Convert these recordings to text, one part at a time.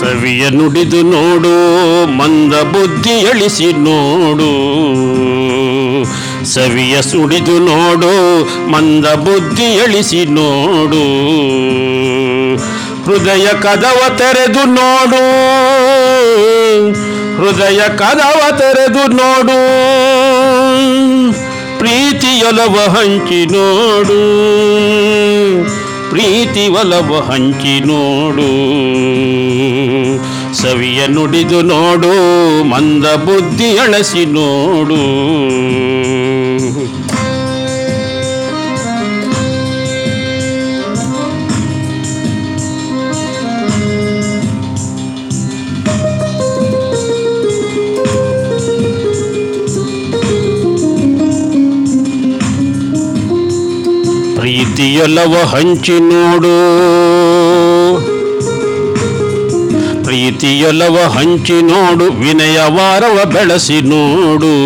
ಸವಿಯ ನುಡಿದು ನೋಡು, ಮಂದ ಬುದ್ಧಿ ಎಳಿಸಿ ನೋಡು. ಸವಿಯ ಸುಡಿದು ನೋಡು, ಮಂದ ಬುದ್ಧಿ ಎಳಿಸಿ ನೋಡು. ಹೃದಯ ಕದವ ತೆರೆದು ನೋಡು. ಹೃದಯ ಕದವ ತೆರೆದು ನೋಡು. ಪ್ರೀತಿಯೊಲವ ಹಂಚಿ ನೋಡು. ಪ್ರೀತಿ ಒಲವ ಹಂಚಿ ನೋಡು. ಸವಿಯ ನುಡಿದು ನೋಡು ಮಂದ ಬುದ್ಧಿ ಅಣಸಿ ನೋಡು. ಪ್ರೀತಿಯೊಲವ ಹಂಚಿ ನೋಡು. ಪ್ರೀತಿಯೊಲವ ಹಂಚಿ ನೋಡು ವಿನಯವಾರವ ಬೆಳೆಸಿ ನೋಡು.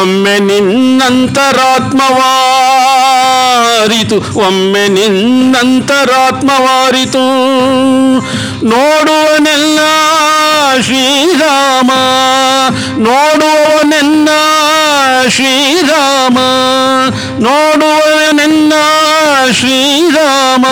ಒಮ್ಮೆ ನಿನ್ನಂತರಾತ್ಮವಾರಿತು ಒಮ್ಮೆ ನಿನ್ನಂತರಾತ್ಮವಾರಿತು. ನೋಡುವನೆಲ್ಲ ಶ್ರೀರಾಮ ನೋಡುವವನೆನ್ನ ಶ್ರೀರಾಮ ನೋಡುವವನೆನ್ನ ಶ್ರೀರಾಮ